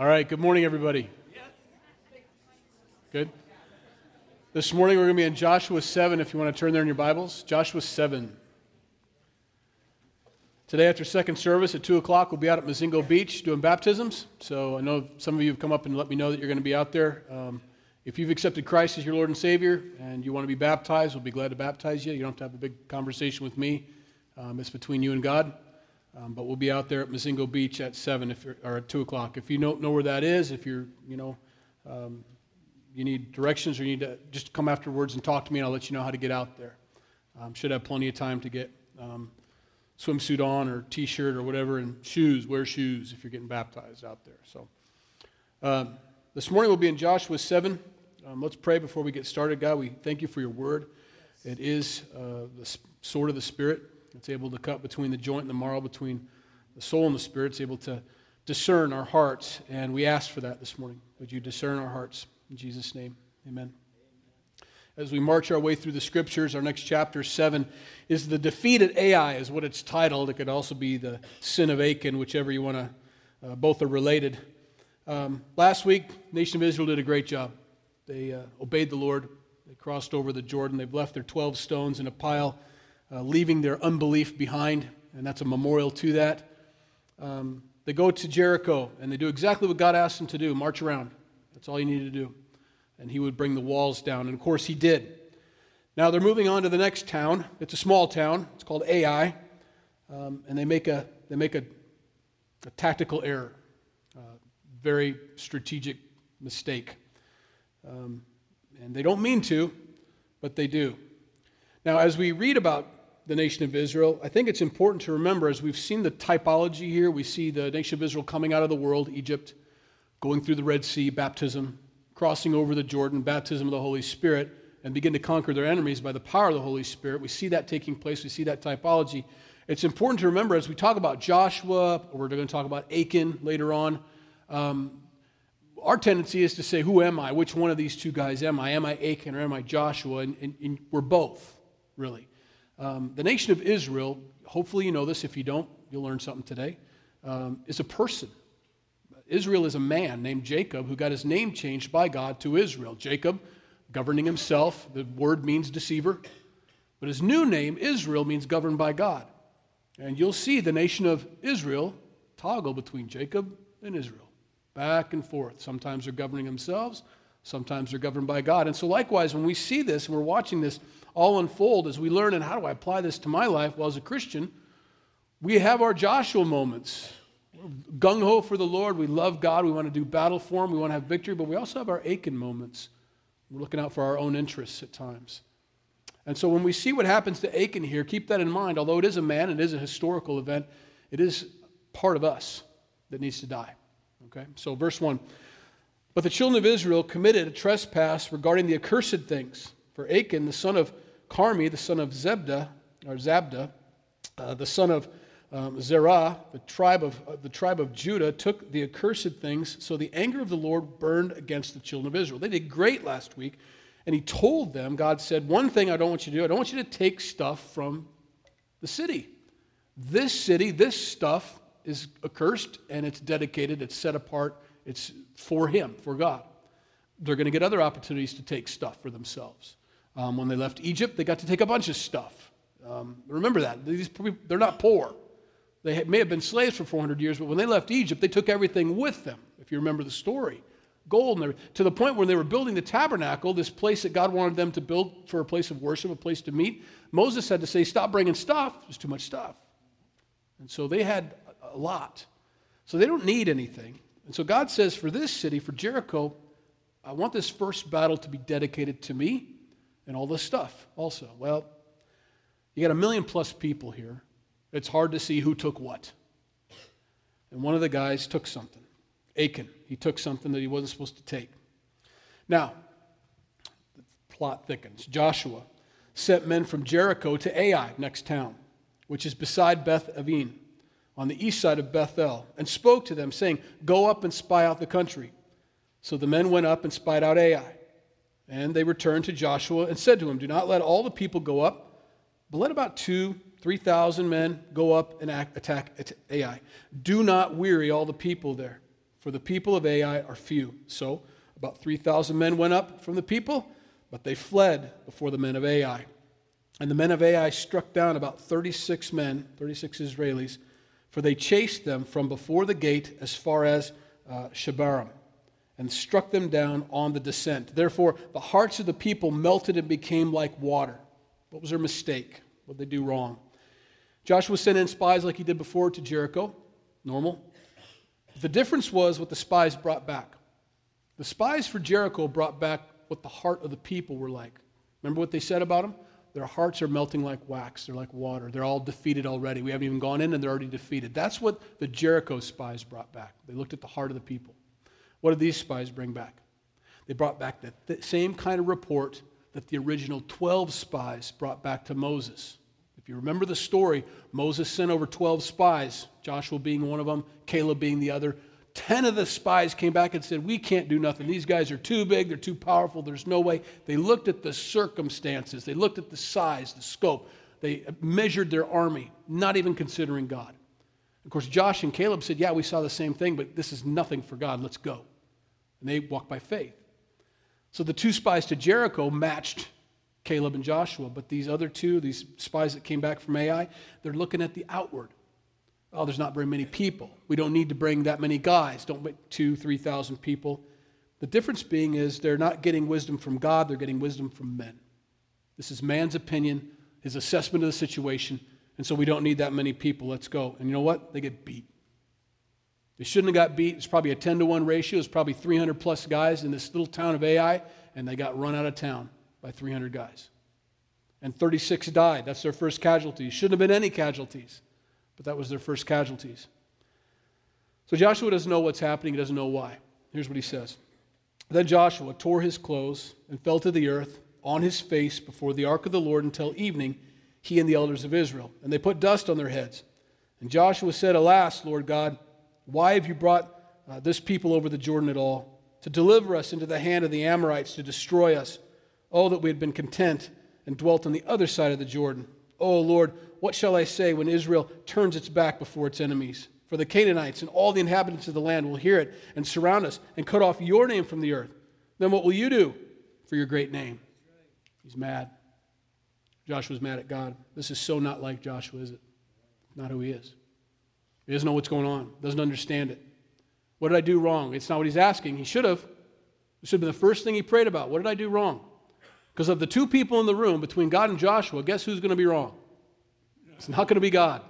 All right, good morning, everybody. Good. This morning we're going to be in Joshua 7 if you want to turn there in your Bibles. Joshua 7. Today, after second service at 2 o'clock, we'll be out at Mazingo Beach doing baptisms. So I know some of you have come up and let me know that you're going to be out there. Um, if you've accepted Christ as your Lord and Savior and you want to be baptized, we'll be glad to baptize you. You don't have to have a big conversation with me, um, it's between you and God. Um, but we'll be out there at Mazingo Beach at 7 if or at 2 o'clock. If you don't know where that is, if you're, you know, um, you need directions or you need to just come afterwards and talk to me, and I'll let you know how to get out there. Um, should have plenty of time to get um, swimsuit on or t-shirt or whatever, and shoes. Wear shoes if you're getting baptized out there. So um, this morning we'll be in Joshua 7. Um, let's pray before we get started. God, we thank you for your word. It is uh, the sword of the Spirit it's able to cut between the joint and the marrow, between the soul and the spirit. It's able to discern our hearts. And we ask for that this morning. Would you discern our hearts? In Jesus' name, amen. As we march our way through the scriptures, our next chapter, 7, is the defeat at Ai, is what it's titled. It could also be the sin of Achan, whichever you want to, uh, both are related. Um, last week, nation of Israel did a great job. They uh, obeyed the Lord. They crossed over the Jordan. They've left their 12 stones in a pile uh, leaving their unbelief behind, and that's a memorial to that. Um, they go to Jericho and they do exactly what God asked them to do march around. That's all you need to do. And he would bring the walls down. And of course, he did. Now they're moving on to the next town. It's a small town. It's called Ai. Um, and they make a, they make a, a tactical error, uh, very strategic mistake. Um, and they don't mean to, but they do. Now, as we read about the nation of Israel, I think it's important to remember as we've seen the typology here, we see the nation of Israel coming out of the world, Egypt, going through the Red Sea, baptism, crossing over the Jordan, baptism of the Holy Spirit, and begin to conquer their enemies by the power of the Holy Spirit. We see that taking place, we see that typology. It's important to remember as we talk about Joshua, or we're going to talk about Achan later on, um, our tendency is to say, Who am I? Which one of these two guys am I? Am I Achan or am I Joshua? And, and, and we're both, really. Um, the nation of Israel, hopefully you know this. If you don't, you'll learn something today, um, is a person. Israel is a man named Jacob who got his name changed by God to Israel. Jacob, governing himself, the word means deceiver. But his new name, Israel, means governed by God. And you'll see the nation of Israel toggle between Jacob and Israel, back and forth. Sometimes they're governing themselves, sometimes they're governed by God. And so, likewise, when we see this and we're watching this, all unfold as we learn and how do I apply this to my life? Well, as a Christian, we have our Joshua moments. Gung ho for the Lord. We love God. We want to do battle for Him. We want to have victory, but we also have our Achan moments. We're looking out for our own interests at times. And so when we see what happens to Achan here, keep that in mind. Although it is a man, it is a historical event, it is part of us that needs to die. Okay? So, verse 1. But the children of Israel committed a trespass regarding the accursed things. For Achan, the son of Carmi, the son of Zebda, or Zabda, uh, the son of um, Zerah, the tribe of, uh, the tribe of Judah, took the accursed things, so the anger of the Lord burned against the children of Israel. They did great last week, and he told them, God said, One thing I don't want you to do, I don't want you to take stuff from the city. This city, this stuff is accursed, and it's dedicated, it's set apart, it's for Him, for God. They're going to get other opportunities to take stuff for themselves. Um, when they left Egypt, they got to take a bunch of stuff. Um, remember that. These they're not poor. They may have been slaves for 400 years, but when they left Egypt, they took everything with them, if you remember the story. Gold, and to the point where they were building the tabernacle, this place that God wanted them to build for a place of worship, a place to meet. Moses had to say, Stop bringing stuff. There's too much stuff. And so they had a lot. So they don't need anything. And so God says, For this city, for Jericho, I want this first battle to be dedicated to me and all this stuff also. Well, you got a million plus people here. It's hard to see who took what. And one of the guys took something. Achan. He took something that he wasn't supposed to take. Now, the plot thickens. Joshua sent men from Jericho to Ai, next town, which is beside Beth Aven, on the east side of Bethel, and spoke to them, saying, Go up and spy out the country. So the men went up and spied out Ai. And they returned to Joshua and said to him, Do not let all the people go up, but let about two, 3,000 men go up and attack Ai. Do not weary all the people there, for the people of Ai are few. So about 3,000 men went up from the people, but they fled before the men of Ai. And the men of Ai struck down about 36 men, 36 Israelis, for they chased them from before the gate as far as uh, Shebarim and struck them down on the descent. Therefore, the hearts of the people melted and became like water. What was their mistake? What did they do wrong? Joshua sent in spies like he did before to Jericho. Normal. The difference was what the spies brought back. The spies for Jericho brought back what the heart of the people were like. Remember what they said about them? Their hearts are melting like wax. They're like water. They're all defeated already. We haven't even gone in and they're already defeated. That's what the Jericho spies brought back. They looked at the heart of the people. What did these spies bring back? They brought back the th- same kind of report that the original 12 spies brought back to Moses. If you remember the story, Moses sent over 12 spies, Joshua being one of them, Caleb being the other. 10 of the spies came back and said, We can't do nothing. These guys are too big, they're too powerful, there's no way. They looked at the circumstances, they looked at the size, the scope, they measured their army, not even considering God. Of course, Josh and Caleb said, Yeah, we saw the same thing, but this is nothing for God. Let's go. And they walked by faith. So the two spies to Jericho matched Caleb and Joshua, but these other two, these spies that came back from Ai, they're looking at the outward. Oh, there's not very many people. We don't need to bring that many guys. Don't make two, three thousand people. The difference being is they're not getting wisdom from God, they're getting wisdom from men. This is man's opinion, his assessment of the situation, and so we don't need that many people. Let's go. And you know what? They get beat. They shouldn't have got beat. It's probably a 10 to 1 ratio. It's probably 300 plus guys in this little town of Ai, and they got run out of town by 300 guys. And 36 died. That's their first casualties. Shouldn't have been any casualties, but that was their first casualties. So Joshua doesn't know what's happening. He doesn't know why. Here's what he says Then Joshua tore his clothes and fell to the earth on his face before the ark of the Lord until evening, he and the elders of Israel. And they put dust on their heads. And Joshua said, Alas, Lord God, why have you brought uh, this people over the Jordan at all? To deliver us into the hand of the Amorites, to destroy us. Oh, that we had been content and dwelt on the other side of the Jordan. Oh, Lord, what shall I say when Israel turns its back before its enemies? For the Canaanites and all the inhabitants of the land will hear it and surround us and cut off your name from the earth. Then what will you do for your great name? He's mad. Joshua's mad at God. This is so not like Joshua, is it? Not who he is. He doesn't know what's going on, doesn't understand it. What did I do wrong? It's not what he's asking. He should have. It should have been the first thing he prayed about. What did I do wrong? Because of the two people in the room between God and Joshua, guess who's going to be wrong? It's not going to be God.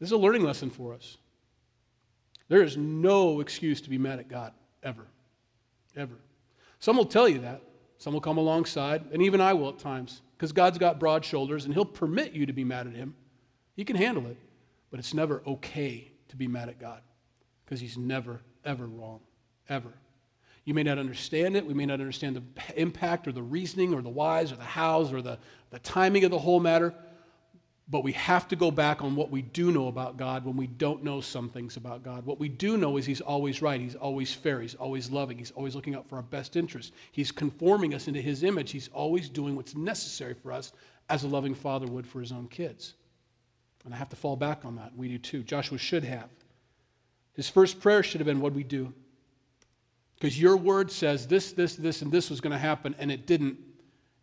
This is a learning lesson for us. There is no excuse to be mad at God, ever. Ever. Some will tell you that. Some will come alongside, and even I will at times, because God's got broad shoulders and He'll permit you to be mad at Him. He can handle it, but it's never okay to be mad at God, because He's never, ever wrong. Ever. You may not understand it. We may not understand the impact or the reasoning or the whys or the hows or the, the timing of the whole matter. But we have to go back on what we do know about God when we don't know some things about God. What we do know is He's always right. He's always fair. He's always loving. He's always looking out for our best interest. He's conforming us into His image. He's always doing what's necessary for us as a loving father would for his own kids. And I have to fall back on that. We do too. Joshua should have. His first prayer should have been, What we do? Because your word says this, this, this, and this was going to happen, and it didn't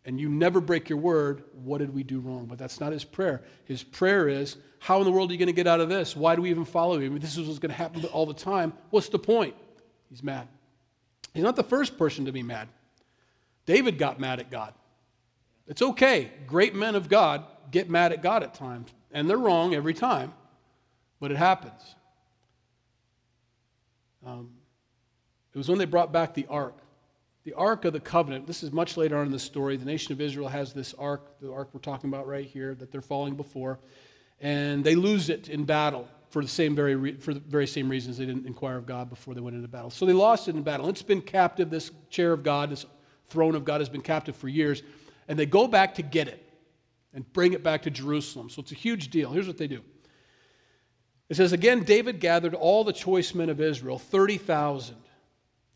and you never break your word, what did we do wrong? But that's not his prayer. His prayer is, how in the world are you going to get out of this? Why do we even follow you? I mean, this is what's going to happen all the time. What's the point? He's mad. He's not the first person to be mad. David got mad at God. It's okay. Great men of God get mad at God at times, and they're wrong every time, but it happens. Um, it was when they brought back the ark the Ark of the Covenant, this is much later on in the story. The nation of Israel has this ark, the ark we're talking about right here, that they're falling before, and they lose it in battle for the same very re- for the very same reasons they didn't inquire of God before they went into battle. So they lost it in battle. It's been captive. This chair of God, this throne of God, has been captive for years, and they go back to get it and bring it back to Jerusalem. So it's a huge deal. Here's what they do. It says again, David gathered all the choice men of Israel, thirty thousand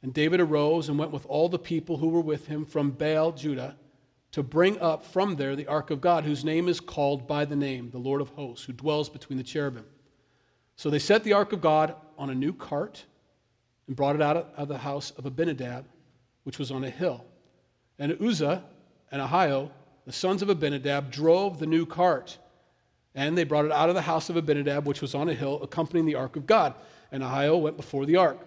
and David arose and went with all the people who were with him from Baal, Judah, to bring up from there the ark of God, whose name is called by the name, the Lord of hosts, who dwells between the cherubim. So they set the ark of God on a new cart and brought it out of the house of Abinadab, which was on a hill. And Uzzah and Ahio, the sons of Abinadab, drove the new cart. And they brought it out of the house of Abinadab, which was on a hill, accompanying the ark of God. And Ahio went before the ark.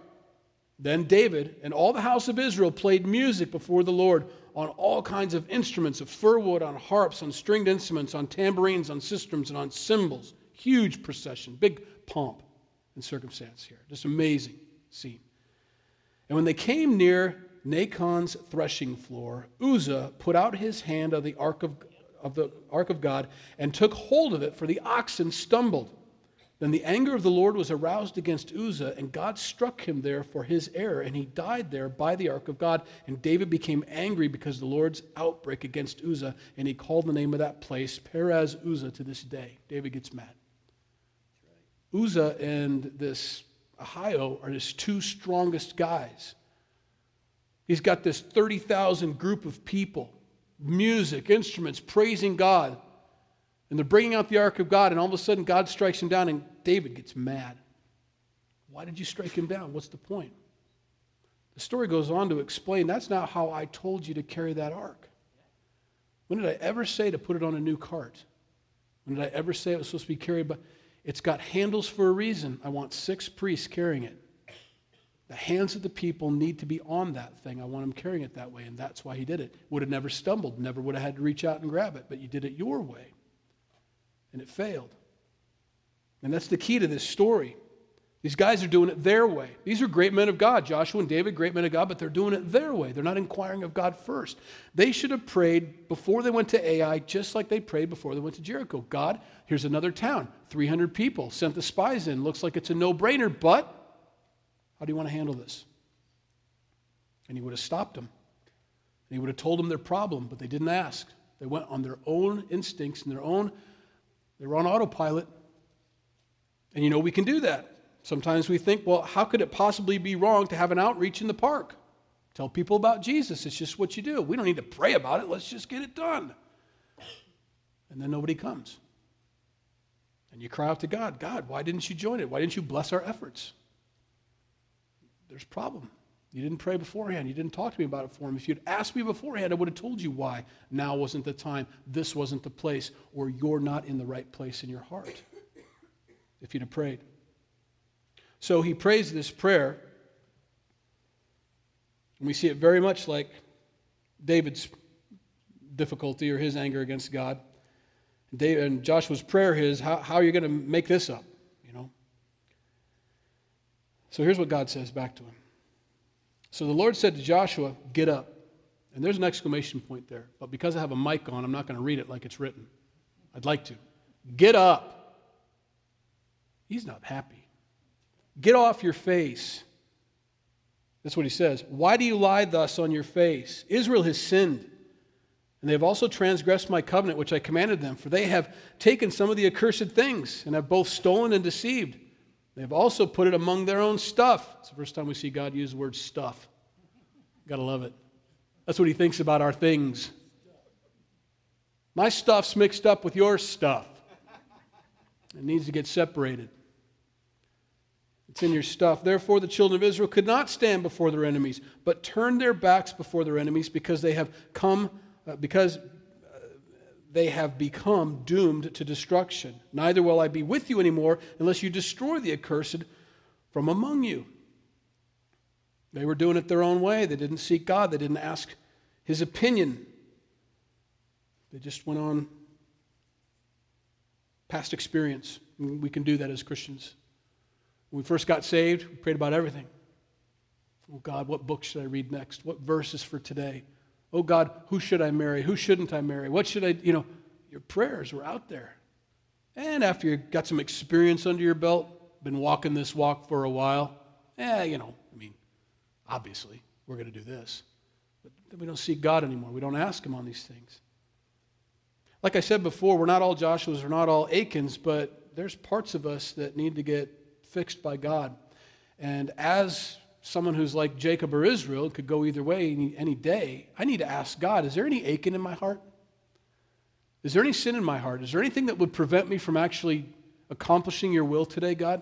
Then David and all the house of Israel played music before the Lord on all kinds of instruments of fir wood, on harps, on stringed instruments, on tambourines, on sistrums, and on cymbals. Huge procession, big pomp and circumstance here. Just amazing scene. And when they came near Nachon's threshing floor, Uzzah put out his hand of the ark of, of the ark of God and took hold of it, for the oxen stumbled. Then the anger of the Lord was aroused against Uzzah, and God struck him there for his error, and he died there by the ark of God. And David became angry because the Lord's outbreak against Uzzah, and he called the name of that place Perez Uzzah to this day. David gets mad. Uzzah and this Ahio are his two strongest guys. He's got this 30,000 group of people, music, instruments, praising God. And they're bringing out the ark of God, and all of a sudden God strikes him down, and David gets mad. Why did you strike him down? What's the point? The story goes on to explain that's not how I told you to carry that ark. When did I ever say to put it on a new cart? When did I ever say it was supposed to be carried by? It's got handles for a reason. I want six priests carrying it. The hands of the people need to be on that thing. I want them carrying it that way, and that's why he did it. Would have never stumbled, never would have had to reach out and grab it, but you did it your way. And it failed. And that's the key to this story. These guys are doing it their way. These are great men of God, Joshua and David, great men of God, but they're doing it their way. They're not inquiring of God first. They should have prayed before they went to Ai, just like they prayed before they went to Jericho. God, here's another town, 300 people, sent the spies in. Looks like it's a no brainer, but how do you want to handle this? And he would have stopped them. And he would have told them their problem, but they didn't ask. They went on their own instincts and their own, they were on autopilot. And you know, we can do that. Sometimes we think, well, how could it possibly be wrong to have an outreach in the park? Tell people about Jesus. It's just what you do. We don't need to pray about it. Let's just get it done. And then nobody comes. And you cry out to God God, why didn't you join it? Why didn't you bless our efforts? There's a problem. You didn't pray beforehand. You didn't talk to me about it for him. If you'd asked me beforehand, I would have told you why. Now wasn't the time. This wasn't the place. Or you're not in the right place in your heart. If you'd have prayed. So he prays this prayer. And we see it very much like David's difficulty or his anger against God. David, and Joshua's prayer is, how, how are you going to make this up? So here's what God says back to him. So the Lord said to Joshua, Get up. And there's an exclamation point there. But because I have a mic on, I'm not going to read it like it's written. I'd like to. Get up. He's not happy. Get off your face. That's what he says. Why do you lie thus on your face? Israel has sinned. And they have also transgressed my covenant, which I commanded them, for they have taken some of the accursed things and have both stolen and deceived. They have also put it among their own stuff. It's the first time we see God use the word stuff. Gotta love it. That's what he thinks about our things. My stuff's mixed up with your stuff. It needs to get separated. It's in your stuff. Therefore, the children of Israel could not stand before their enemies, but turned their backs before their enemies because they have come, uh, because they have become doomed to destruction. Neither will I be with you anymore unless you destroy the accursed from among you. They were doing it their own way. They didn't seek God, they didn't ask his opinion. They just went on past experience. We can do that as Christians. When we first got saved, we prayed about everything. Oh God, what book should I read next? What verses for today? Oh God, who should I marry? Who shouldn't I marry? What should I, you know, your prayers were out there. And after you got some experience under your belt, been walking this walk for a while, eh, you know, I mean, obviously, we're going to do this. But we don't seek God anymore. We don't ask Him on these things. Like I said before, we're not all Joshuas, we're not all Achans, but there's parts of us that need to get fixed by God. And as someone who's like Jacob or Israel could go either way any, any day, I need to ask God, is there any Achan in my heart? Is there any sin in my heart? Is there anything that would prevent me from actually accomplishing your will today, God?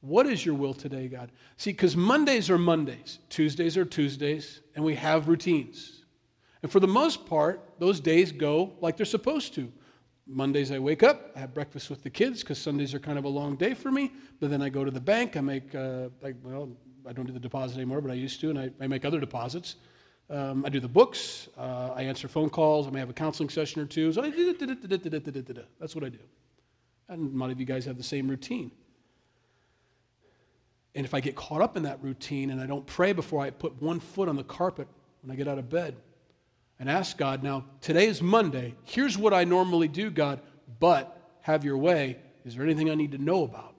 What is your will today, God? See, because Mondays are Mondays, Tuesdays are Tuesdays, and we have routines. And for the most part, those days go like they're supposed to. Mondays I wake up, I have breakfast with the kids because Sundays are kind of a long day for me. But then I go to the bank, I make, uh, like, well, I don't do the deposit anymore, but I used to, and I, I make other deposits. Um, I do the books, uh, I answer phone calls, I may have a counseling session or two. So I, that's what I do. And a lot of you guys have the same routine. And if I get caught up in that routine and I don't pray before I put one foot on the carpet when I get out of bed and ask God, now, today is Monday. Here's what I normally do, God, but have your way. Is there anything I need to know about?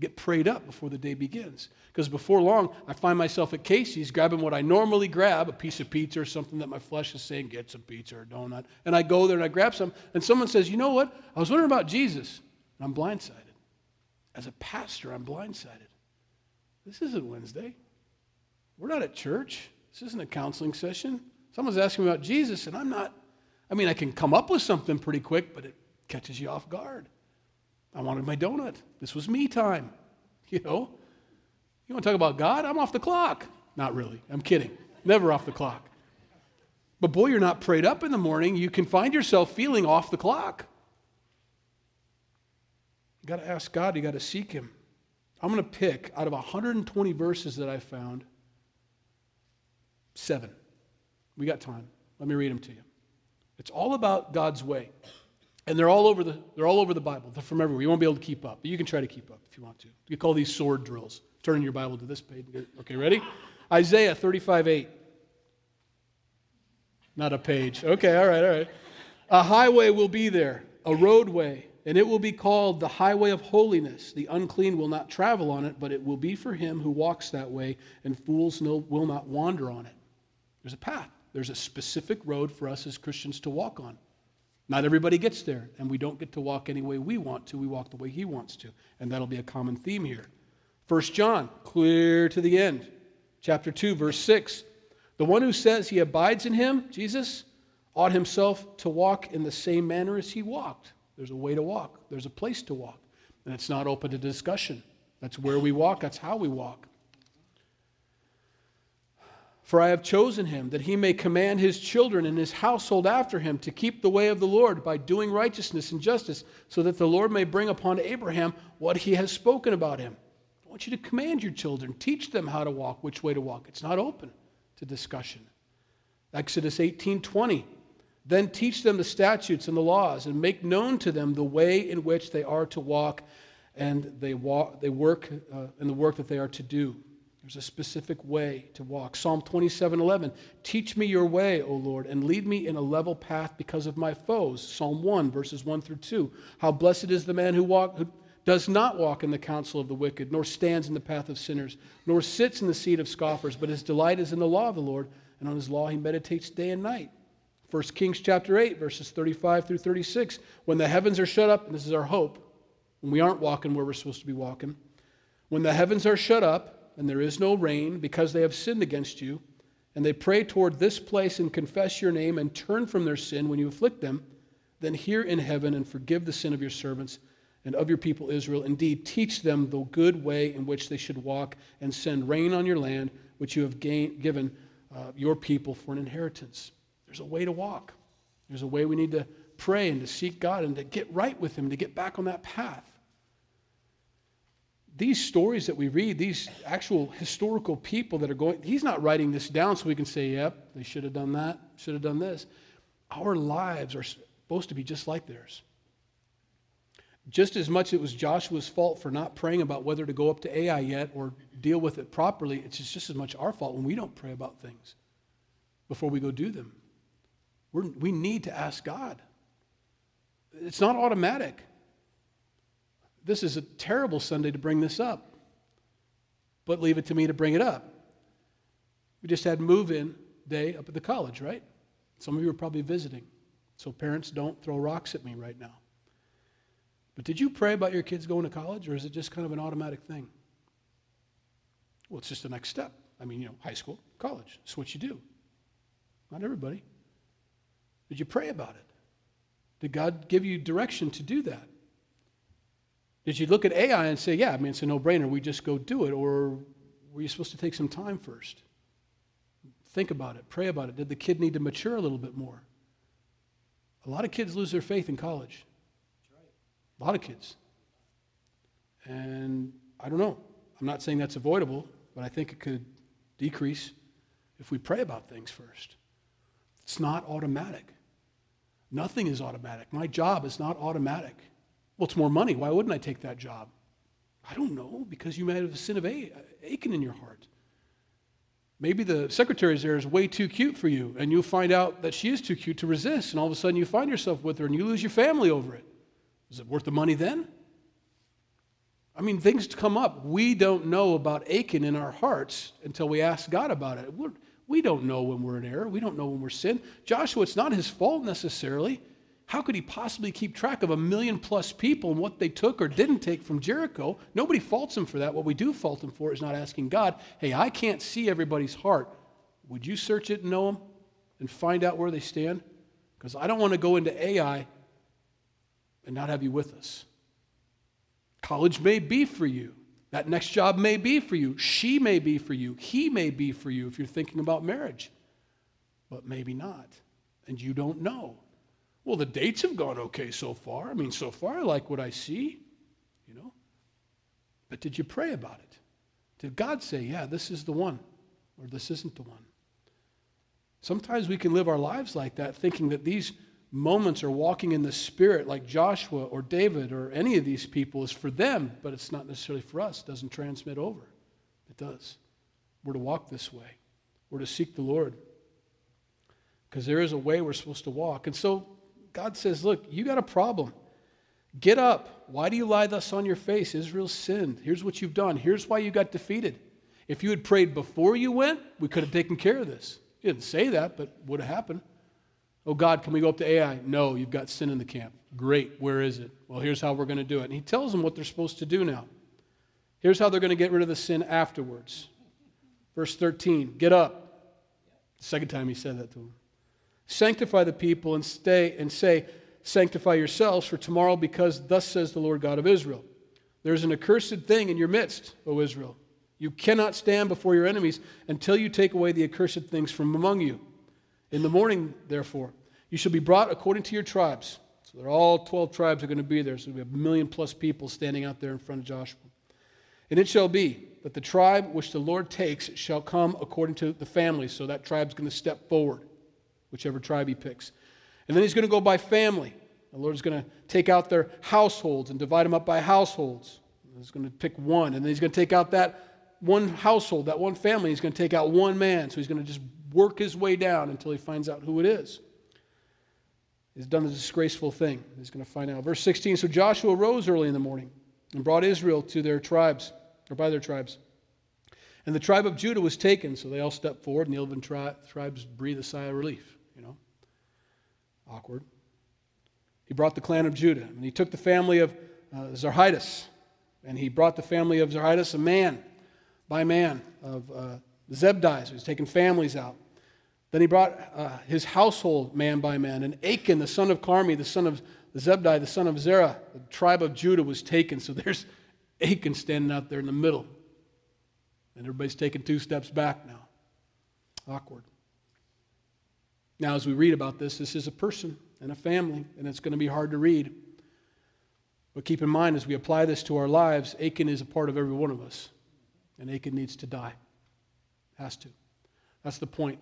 Get prayed up before the day begins. Because before long, I find myself at Casey's grabbing what I normally grab a piece of pizza or something that my flesh is saying, get some pizza or donut. And I go there and I grab some, and someone says, You know what? I was wondering about Jesus. And I'm blindsided. As a pastor, I'm blindsided. This isn't Wednesday. We're not at church. This isn't a counseling session. Someone's asking me about Jesus, and I'm not. I mean, I can come up with something pretty quick, but it catches you off guard. I wanted my donut. This was me time. You know? You want to talk about God? I'm off the clock. Not really. I'm kidding. Never off the clock. But boy, you're not prayed up in the morning. You can find yourself feeling off the clock. You got to ask God, you got to seek Him. I'm going to pick out of 120 verses that I found, seven. We got time. Let me read them to you. It's all about God's way. And they're all over the, they're all over the Bible. They're from everywhere. You won't be able to keep up, but you can try to keep up if you want to. You call these sword drills. Turn your Bible to this page. Okay, ready? Isaiah 35 8. Not a page. Okay, all right, all right. A highway will be there, a roadway and it will be called the highway of holiness. The unclean will not travel on it, but it will be for him who walks that way, and fools no, will not wander on it. There's a path, there's a specific road for us as Christians to walk on. Not everybody gets there, and we don't get to walk any way we want to. We walk the way he wants to. And that'll be a common theme here. First John, clear to the end. Chapter 2, verse 6. The one who says he abides in him, Jesus, ought himself to walk in the same manner as he walked. There's a way to walk, there's a place to walk. And it's not open to discussion. That's where we walk, that's how we walk. For I have chosen him that he may command his children and his household after him to keep the way of the Lord by doing righteousness and justice, so that the Lord may bring upon Abraham what he has spoken about him. I want you to command your children, teach them how to walk, which way to walk. It's not open to discussion. Exodus 18 20. Then teach them the statutes and the laws, and make known to them the way in which they are to walk, and they, walk, they work uh, in the work that they are to do. There's a specific way to walk. Psalm 27 11. Teach me your way, O Lord, and lead me in a level path because of my foes. Psalm 1, verses 1 through 2. How blessed is the man who, walk, who does not walk in the counsel of the wicked, nor stands in the path of sinners, nor sits in the seat of scoffers, but his delight is in the law of the Lord, and on his law he meditates day and night. 1 Kings chapter 8, verses 35 through 36. When the heavens are shut up, and this is our hope, when we aren't walking where we're supposed to be walking, when the heavens are shut up and there is no rain because they have sinned against you, and they pray toward this place and confess your name and turn from their sin when you afflict them, then hear in heaven and forgive the sin of your servants and of your people Israel. Indeed, teach them the good way in which they should walk and send rain on your land, which you have gain, given uh, your people for an inheritance. There's a way to walk. There's a way we need to pray and to seek God and to get right with Him, to get back on that path. These stories that we read, these actual historical people that are going, He's not writing this down so we can say, yep, they should have done that, should have done this. Our lives are supposed to be just like theirs. Just as much it was Joshua's fault for not praying about whether to go up to Ai yet or deal with it properly, it's just as much our fault when we don't pray about things before we go do them. We're, we need to ask God. It's not automatic. This is a terrible Sunday to bring this up, but leave it to me to bring it up. We just had move in day up at the college, right? Some of you are probably visiting, so parents don't throw rocks at me right now. But did you pray about your kids going to college, or is it just kind of an automatic thing? Well, it's just the next step. I mean, you know, high school, college. It's what you do. Not everybody. Did you pray about it? Did God give you direction to do that? Did you look at Ai and say, yeah, I mean, it's a no brainer, we just go do it? Or were you supposed to take some time first? Think about it, pray about it. Did the kid need to mature a little bit more? A lot of kids lose their faith in college. A lot of kids. And I don't know. I'm not saying that's avoidable, but I think it could decrease if we pray about things first. It's not automatic. Nothing is automatic. My job is not automatic. Well, it's more money. Why wouldn't I take that job? I don't know, because you might have a sin of uh, Achan in your heart. Maybe the secretary there is way too cute for you, and you'll find out that she is too cute to resist, and all of a sudden you find yourself with her and you lose your family over it. Is it worth the money then? I mean, things come up. We don't know about Achan in our hearts until we ask God about it. We're, we do not know when we're in error. We don't know when we're sin. Joshua, it's not his fault necessarily. How could he possibly keep track of a million plus people and what they took or didn't take from Jericho? Nobody faults him for that. What we do fault him for is not asking God, hey, I can't see everybody's heart. Would you search it and know them and find out where they stand? Because I don't want to go into Ai and not have you with us. College may be for you. That next job may be for you. She may be for you. He may be for you if you're thinking about marriage, but maybe not. And you don't know. Well, the dates have gone okay so far. I mean, so far I like what I see, you know. But did you pray about it? Did God say, yeah, this is the one, or this isn't the one? Sometimes we can live our lives like that, thinking that these moments are walking in the Spirit, like Joshua or David or any of these people, is for them, but it's not necessarily for us. It doesn't transmit over. It does. We're to walk this way, we're to seek the Lord. Because there is a way we're supposed to walk. And so God says, Look, you got a problem. Get up. Why do you lie thus on your face? Israel sinned. Here's what you've done. Here's why you got defeated. If you had prayed before you went, we could have taken care of this. He didn't say that, but would have happened. Oh God, can we go up to Ai? No, you've got sin in the camp. Great. Where is it? Well, here's how we're going to do it. And he tells them what they're supposed to do now. Here's how they're going to get rid of the sin afterwards. Verse 13 Get up. Second time he said that to them. Sanctify the people and stay and say, Sanctify yourselves for tomorrow, because thus says the Lord God of Israel. There's an accursed thing in your midst, O Israel. You cannot stand before your enemies until you take away the accursed things from among you. In the morning, therefore, you shall be brought according to your tribes. So they're all 12 tribes are going to be there. So we have a million plus people standing out there in front of Joshua. And it shall be that the tribe which the Lord takes shall come according to the family. So that tribe's going to step forward whichever tribe he picks. And then he's going to go by family. The Lord is going to take out their households and divide them up by households. He's going to pick one, and then he's going to take out that one household, that one family. He's going to take out one man. So he's going to just work his way down until he finds out who it is. He's done a disgraceful thing. He's going to find out. Verse 16 So Joshua rose early in the morning and brought Israel to their tribes, or by their tribes. And the tribe of Judah was taken, so they all stepped forward, and the 11 tri- tribes breathed a sigh of relief. Awkward. He brought the clan of Judah, and he took the family of uh, and he brought the family of Zarhites, a man by man, of uh, he's taking families out. Then he brought uh, his household man by man, and Achan, the son of Carmi, the son of Zebdi, the son of Zerah, the tribe of Judah was taken. So there's Achan standing out there in the middle. And everybody's taking two steps back now. Awkward. Now, as we read about this, this is a person and a family, and it's going to be hard to read. But keep in mind, as we apply this to our lives, Achan is a part of every one of us, and Achan needs to die. Has to. That's the point.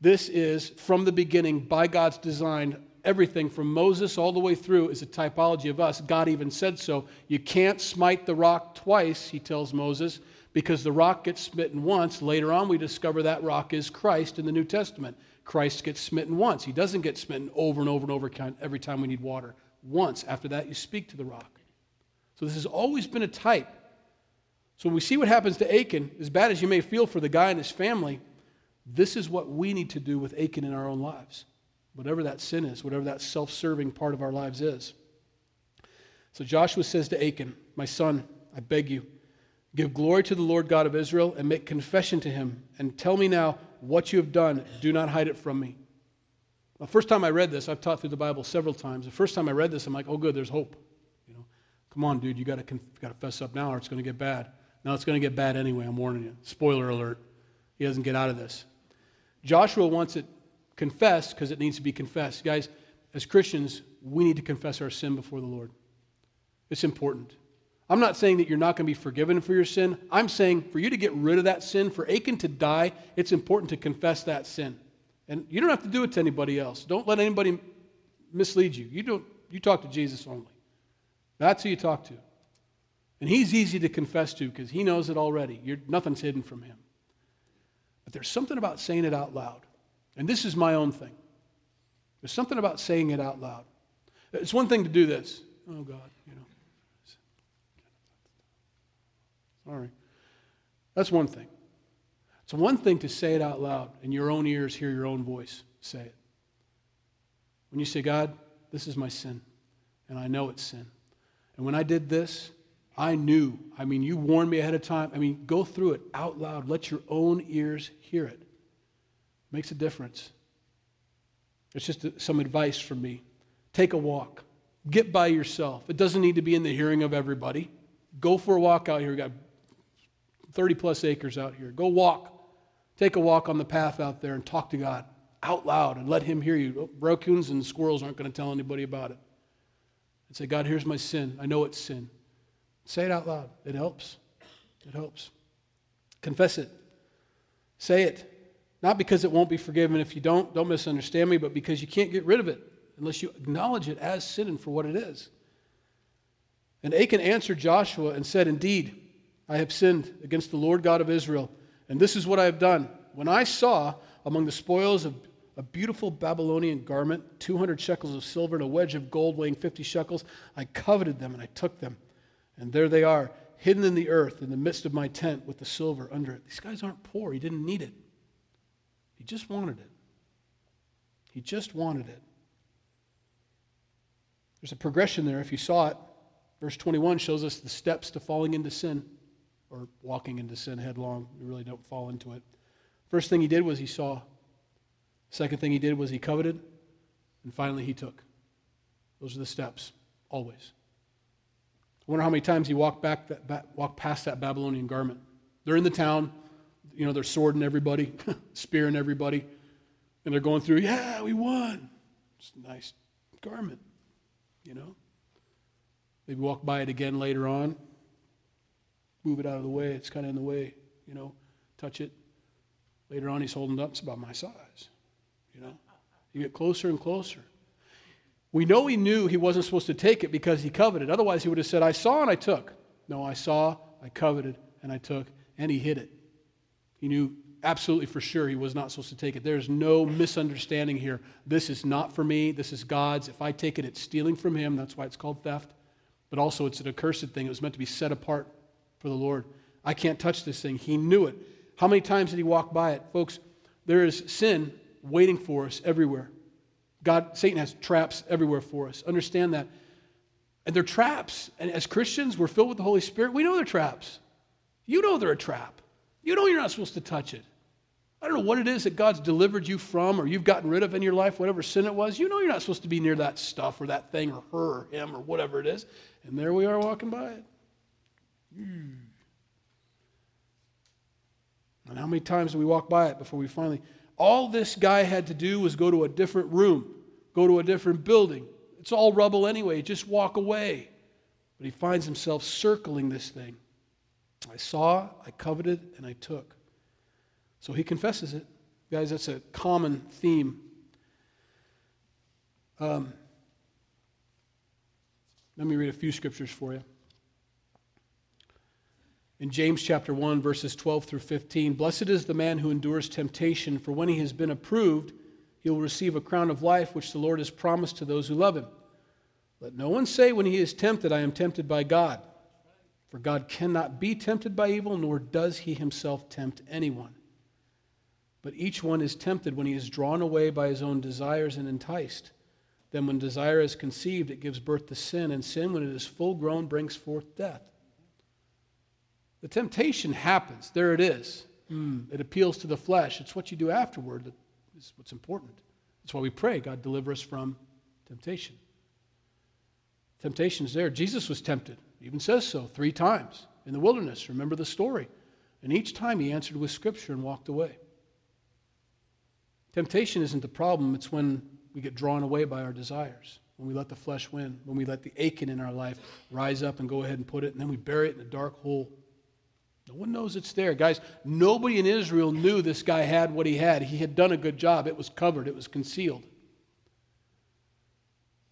This is, from the beginning, by God's design, everything from Moses all the way through is a typology of us. God even said so. You can't smite the rock twice, he tells Moses, because the rock gets smitten once. Later on, we discover that rock is Christ in the New Testament. Christ gets smitten once. He doesn't get smitten over and over and over every time we need water. Once. After that, you speak to the rock. So this has always been a type. So when we see what happens to Achan, as bad as you may feel for the guy and his family, this is what we need to do with Achan in our own lives. Whatever that sin is, whatever that self serving part of our lives is. So Joshua says to Achan, My son, I beg you, give glory to the Lord God of Israel and make confession to him, and tell me now what you have done, do not hide it from me. The first time I read this, I've taught through the Bible several times. The first time I read this, I'm like, oh, good, there's hope. You know, Come on, dude, you got to conf- to fess up now or it's going to get bad. Now it's going to get bad anyway, I'm warning you. Spoiler alert. He doesn't get out of this. Joshua wants it confessed because it needs to be confessed. Guys, as Christians, we need to confess our sin before the Lord. It's important. I'm not saying that you're not going to be forgiven for your sin. I'm saying for you to get rid of that sin, for Achan to die, it's important to confess that sin. And you don't have to do it to anybody else. Don't let anybody mislead you. You, don't, you talk to Jesus only. That's who you talk to. And he's easy to confess to because he knows it already. You're, nothing's hidden from him. But there's something about saying it out loud. And this is my own thing. There's something about saying it out loud. It's one thing to do this. Oh, God, know. Sorry. That's one thing. It's one thing to say it out loud and your own ears hear your own voice say it. When you say, God, this is my sin, and I know it's sin. And when I did this, I knew. I mean, you warned me ahead of time. I mean, go through it out loud. Let your own ears hear it. it makes a difference. It's just some advice from me. Take a walk. Get by yourself. It doesn't need to be in the hearing of everybody. Go for a walk out here. Got 30 plus acres out here. Go walk. Take a walk on the path out there and talk to God out loud and let Him hear you. Oh, Raccoons and squirrels aren't going to tell anybody about it. And say, God, here's my sin. I know it's sin. Say it out loud. It helps. It helps. Confess it. Say it. Not because it won't be forgiven if you don't, don't misunderstand me, but because you can't get rid of it unless you acknowledge it as sin and for what it is. And Achan answered Joshua and said, Indeed, I have sinned against the Lord God of Israel, and this is what I have done. When I saw among the spoils of a beautiful Babylonian garment, 200 shekels of silver, and a wedge of gold weighing 50 shekels, I coveted them and I took them. And there they are, hidden in the earth in the midst of my tent with the silver under it. These guys aren't poor. He didn't need it, he just wanted it. He just wanted it. There's a progression there if you saw it. Verse 21 shows us the steps to falling into sin or walking into sin headlong. We really don't fall into it. First thing he did was he saw. Second thing he did was he coveted. And finally he took. Those are the steps, always. I wonder how many times he walked, back that, walked past that Babylonian garment. They're in the town, you know, they're swording everybody, spearing everybody, and they're going through, yeah, we won. It's a nice garment, you know. Maybe walk by it again later on, move it out of the way. It's kind of in the way, you know, touch it. Later on, he's holding up. It's about my size, you know. You get closer and closer. We know he knew he wasn't supposed to take it because he coveted. Otherwise, he would have said, I saw and I took. No, I saw, I coveted, and I took, and he hid it. He knew absolutely for sure he was not supposed to take it. There's no misunderstanding here. This is not for me, this is God's. If I take it, it's stealing from him. That's why it's called theft. But also, it's an accursed thing. It was meant to be set apart for the Lord. I can't touch this thing. He knew it. How many times did he walk by it? Folks, there is sin waiting for us everywhere. God, Satan has traps everywhere for us. Understand that. And they're traps. And as Christians, we're filled with the Holy Spirit. We know they're traps. You know they're a trap. You know you're not supposed to touch it. I don't know what it is that God's delivered you from or you've gotten rid of in your life, whatever sin it was. You know you're not supposed to be near that stuff or that thing or her or him or whatever it is. And there we are walking by it. Hmm. And how many times do we walk by it before we finally all this guy had to do was go to a different room, go to a different building. It's all rubble anyway, just walk away. But he finds himself circling this thing. I saw, I coveted, and I took. So he confesses it. Guys, that's a common theme. Um, let me read a few scriptures for you in James chapter 1, verses 12 through 15 Blessed is the man who endures temptation, for when he has been approved, he will receive a crown of life which the Lord has promised to those who love him. Let no one say when he is tempted, I am tempted by God. For God cannot be tempted by evil, nor does he himself tempt anyone. But each one is tempted when he is drawn away by his own desires and enticed. Then, when desire is conceived, it gives birth to sin, and sin, when it is full grown, brings forth death. The temptation happens. There it is. Mm, it appeals to the flesh. It's what you do afterward that is what's important. That's why we pray, God, deliver us from temptation. Temptation is there. Jesus was tempted, he even says so three times in the wilderness. Remember the story. And each time he answered with scripture and walked away. Temptation isn't the problem, it's when we get drawn away by our desires, when we let the flesh win, when we let the Achan in our life rise up and go ahead and put it, and then we bury it in a dark hole. No one knows it's there. Guys, nobody in Israel knew this guy had what he had. He had done a good job, it was covered, it was concealed.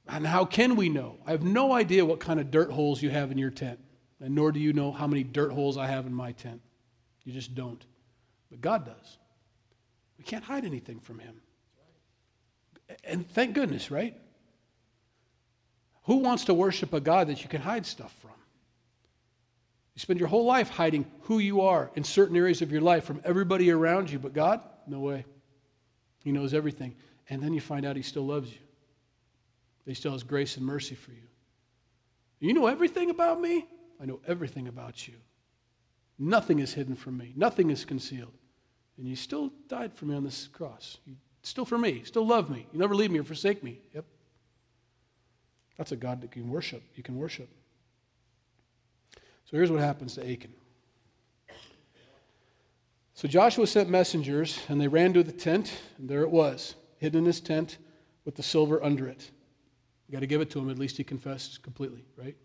And how can we know? I have no idea what kind of dirt holes you have in your tent, and nor do you know how many dirt holes I have in my tent. You just don't. But God does. We can't hide anything from Him. And thank goodness, right? Who wants to worship a God that you can hide stuff from? You spend your whole life hiding who you are in certain areas of your life from everybody around you, but God? No way. He knows everything. And then you find out He still loves you. He still has grace and mercy for you. You know everything about me? I know everything about you. Nothing is hidden from me, nothing is concealed. And you still died for me on this cross. You, still for me, still love me. You never leave me or forsake me. Yep. That's a God that you can worship. You can worship. So here's what happens to Achan. So Joshua sent messengers, and they ran to the tent, and there it was, hidden in his tent with the silver under it. You got to give it to him. At least he confessed completely, right?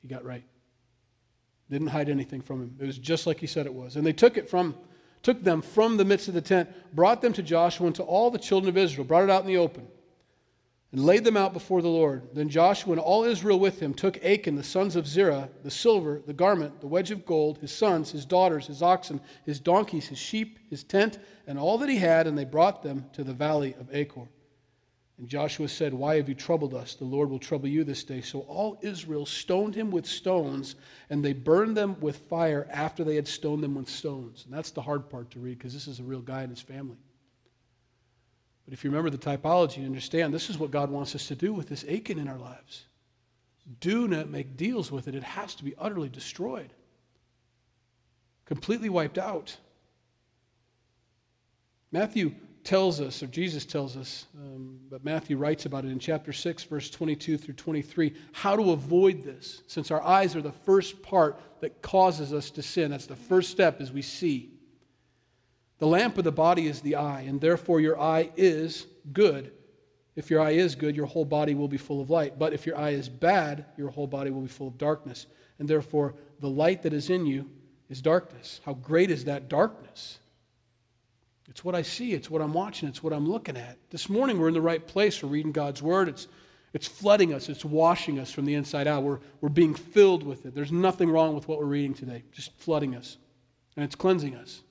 He got right. Didn't hide anything from him. It was just like he said it was. And they took it from, took them from the midst of the tent, brought them to Joshua and to all the children of Israel, brought it out in the open, and laid them out before the Lord. Then Joshua and all Israel with him took Achan, the sons of Zerah, the silver, the garment, the wedge of gold, his sons, his daughters, his oxen, his donkeys, his sheep, his tent, and all that he had, and they brought them to the valley of Achor. And Joshua said, Why have you troubled us? The Lord will trouble you this day. So all Israel stoned him with stones, and they burned them with fire after they had stoned them with stones. And that's the hard part to read because this is a real guy and his family. But if you remember the typology, you understand this is what God wants us to do with this Achan in our lives. Do not make deals with it, it has to be utterly destroyed, completely wiped out. Matthew tells us, or Jesus tells us, um, but Matthew writes about it in chapter 6, verse 22 through 23, how to avoid this, since our eyes are the first part that causes us to sin. That's the first step as we see. The lamp of the body is the eye, and therefore your eye is good. If your eye is good, your whole body will be full of light. But if your eye is bad, your whole body will be full of darkness. And therefore, the light that is in you is darkness. How great is that darkness? It's what I see, it's what I'm watching, it's what I'm looking at. This morning we're in the right place. We're reading God's Word. It's, it's flooding us, it's washing us from the inside out. We're, we're being filled with it. There's nothing wrong with what we're reading today, just flooding us. And it's cleansing us.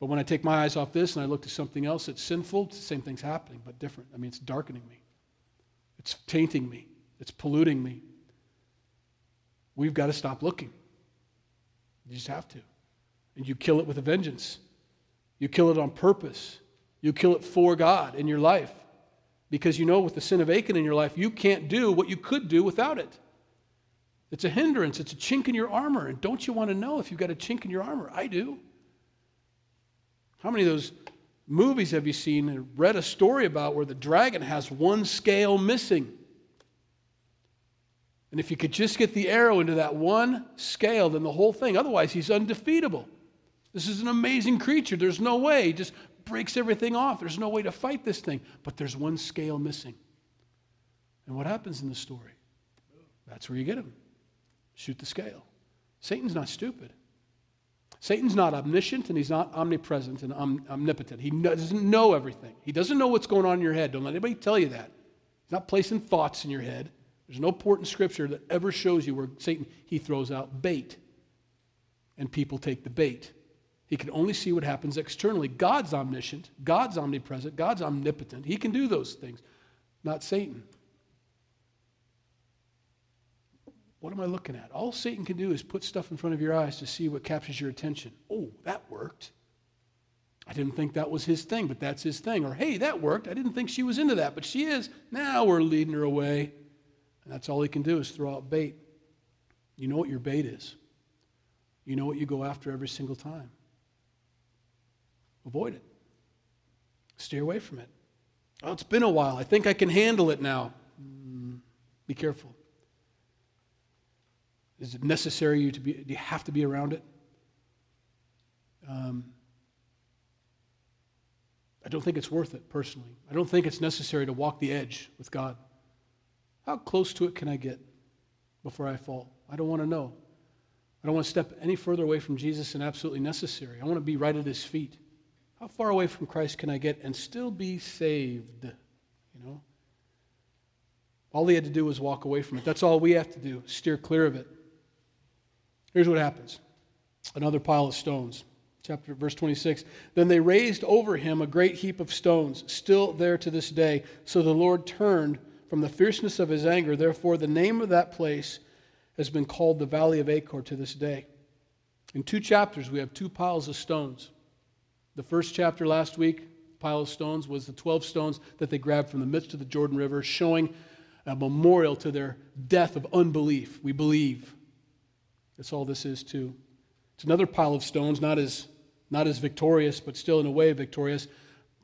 But when I take my eyes off this and I look to something else that's sinful, the same thing's happening, but different. I mean, it's darkening me, it's tainting me, it's polluting me. We've got to stop looking. You just have to. And you kill it with a vengeance. You kill it on purpose. You kill it for God in your life. Because you know, with the sin of Achan in your life, you can't do what you could do without it. It's a hindrance, it's a chink in your armor. And don't you want to know if you've got a chink in your armor? I do. How many of those movies have you seen and read a story about where the dragon has one scale missing? And if you could just get the arrow into that one scale, then the whole thing, otherwise, he's undefeatable. This is an amazing creature. There's no way. He just breaks everything off. There's no way to fight this thing. But there's one scale missing. And what happens in the story? That's where you get him. Shoot the scale. Satan's not stupid. Satan's not omniscient and he's not omnipresent and om- omnipotent. He doesn't know everything. He doesn't know what's going on in your head. Don't let anybody tell you that. He's not placing thoughts in your head. There's no port in Scripture that ever shows you where Satan, he throws out bait and people take the bait. He can only see what happens externally. God's omniscient, God's omnipresent, God's omnipotent. He can do those things, not Satan. What am I looking at? All Satan can do is put stuff in front of your eyes to see what captures your attention. Oh, that worked. I didn't think that was his thing, but that's his thing. Or, hey, that worked. I didn't think she was into that, but she is. Now we're leading her away. And that's all he can do is throw out bait. You know what your bait is, you know what you go after every single time. Avoid it. Stay away from it. Oh, it's been a while. I think I can handle it now. Mm, be careful. Is it necessary you to be, do you have to be around it? Um, I don't think it's worth it personally. I don't think it's necessary to walk the edge with God. How close to it can I get before I fall? I don't want to know. I don't want to step any further away from Jesus than absolutely necessary. I want to be right at his feet. How far away from Christ can I get and still be saved? You know? All he had to do was walk away from it. That's all we have to do, steer clear of it. Here's what happens another pile of stones. Chapter verse 26. Then they raised over him a great heap of stones, still there to this day. So the Lord turned from the fierceness of his anger. Therefore, the name of that place has been called the Valley of Achor to this day. In two chapters, we have two piles of stones. The first chapter last week, pile of stones, was the 12 stones that they grabbed from the midst of the Jordan River, showing a memorial to their death of unbelief. We believe. That's all this is, too. It's another pile of stones, not as, not as victorious, but still in a way victorious.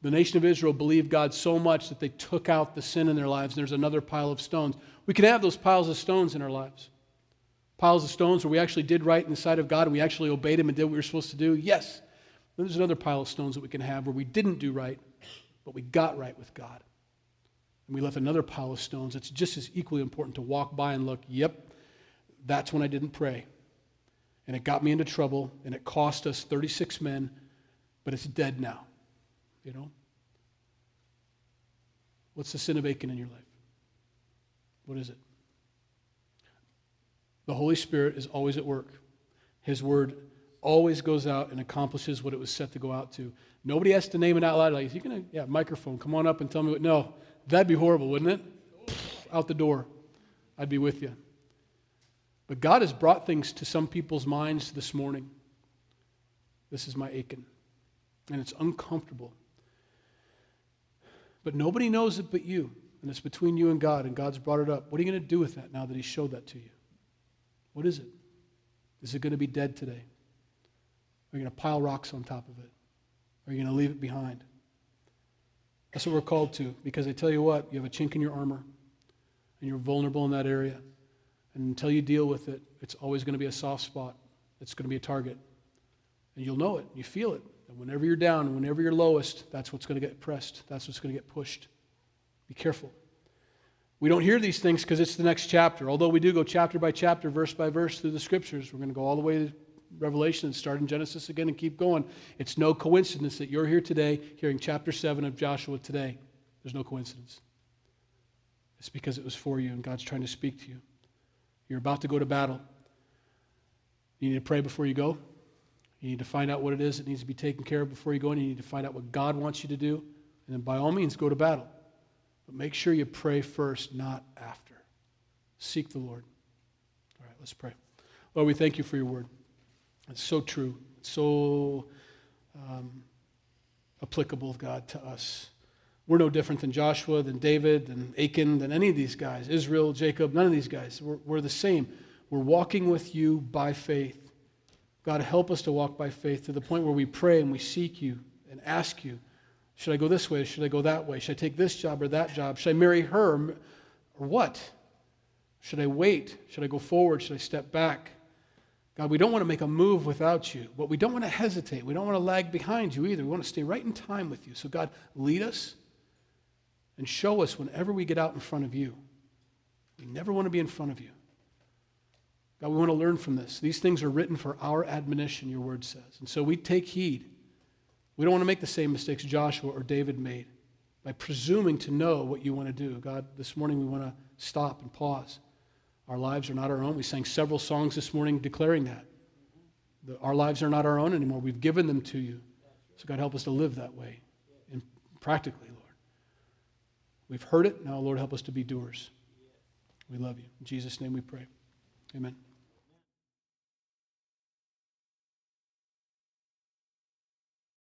The nation of Israel believed God so much that they took out the sin in their lives, and there's another pile of stones. We can have those piles of stones in our lives. Piles of stones where we actually did right in the sight of God and we actually obeyed Him and did what we were supposed to do. Yes. Then there's another pile of stones that we can have where we didn't do right, but we got right with God. And we left another pile of stones. It's just as equally important to walk by and look, yep, that's when I didn't pray and it got me into trouble, and it cost us 36 men, but it's dead now. You know? What's the sin of Achan in your life? What is it? The Holy Spirit is always at work. His word always goes out and accomplishes what it was set to go out to. Nobody has to name it out loud. Like, you gonna, yeah, microphone, come on up and tell me what. No, that'd be horrible, wouldn't it? Out the door. I'd be with you. But God has brought things to some people's minds this morning. This is my Achan. And it's uncomfortable. But nobody knows it but you. And it's between you and God, and God's brought it up. What are you going to do with that now that He showed that to you? What is it? Is it going to be dead today? Are you going to pile rocks on top of it? Are you going to leave it behind? That's what we're called to, because I tell you what, you have a chink in your armor, and you're vulnerable in that area. And until you deal with it, it's always going to be a soft spot. It's going to be a target. And you'll know it. You feel it. And whenever you're down, whenever you're lowest, that's what's going to get pressed. That's what's going to get pushed. Be careful. We don't hear these things because it's the next chapter. Although we do go chapter by chapter, verse by verse through the scriptures, we're going to go all the way to Revelation and start in Genesis again and keep going. It's no coincidence that you're here today hearing chapter 7 of Joshua today. There's no coincidence. It's because it was for you and God's trying to speak to you. You're about to go to battle. You need to pray before you go. You need to find out what it is that needs to be taken care of before you go, and you need to find out what God wants you to do. And then, by all means, go to battle. But make sure you pray first, not after. Seek the Lord. All right, let's pray. Lord, we thank you for your word. It's so true, it's so um, applicable, God, to us. We're no different than Joshua, than David, than Achan, than any of these guys, Israel, Jacob, none of these guys. We're, we're the same. We're walking with you by faith. God, help us to walk by faith to the point where we pray and we seek you and ask you should I go this way? Should I go that way? Should I take this job or that job? Should I marry her or what? Should I wait? Should I go forward? Should I step back? God, we don't want to make a move without you, but we don't want to hesitate. We don't want to lag behind you either. We want to stay right in time with you. So, God, lead us and show us whenever we get out in front of you. We never want to be in front of you. God, we want to learn from this. These things are written for our admonition, your word says. And so we take heed. We don't want to make the same mistakes Joshua or David made by presuming to know what you want to do. God, this morning we want to stop and pause. Our lives are not our own. We sang several songs this morning declaring that. The, our lives are not our own anymore. We've given them to you. So, God, help us to live that way and practically. We've heard it. Now, Lord, help us to be doers. We love you. In Jesus' name we pray. Amen.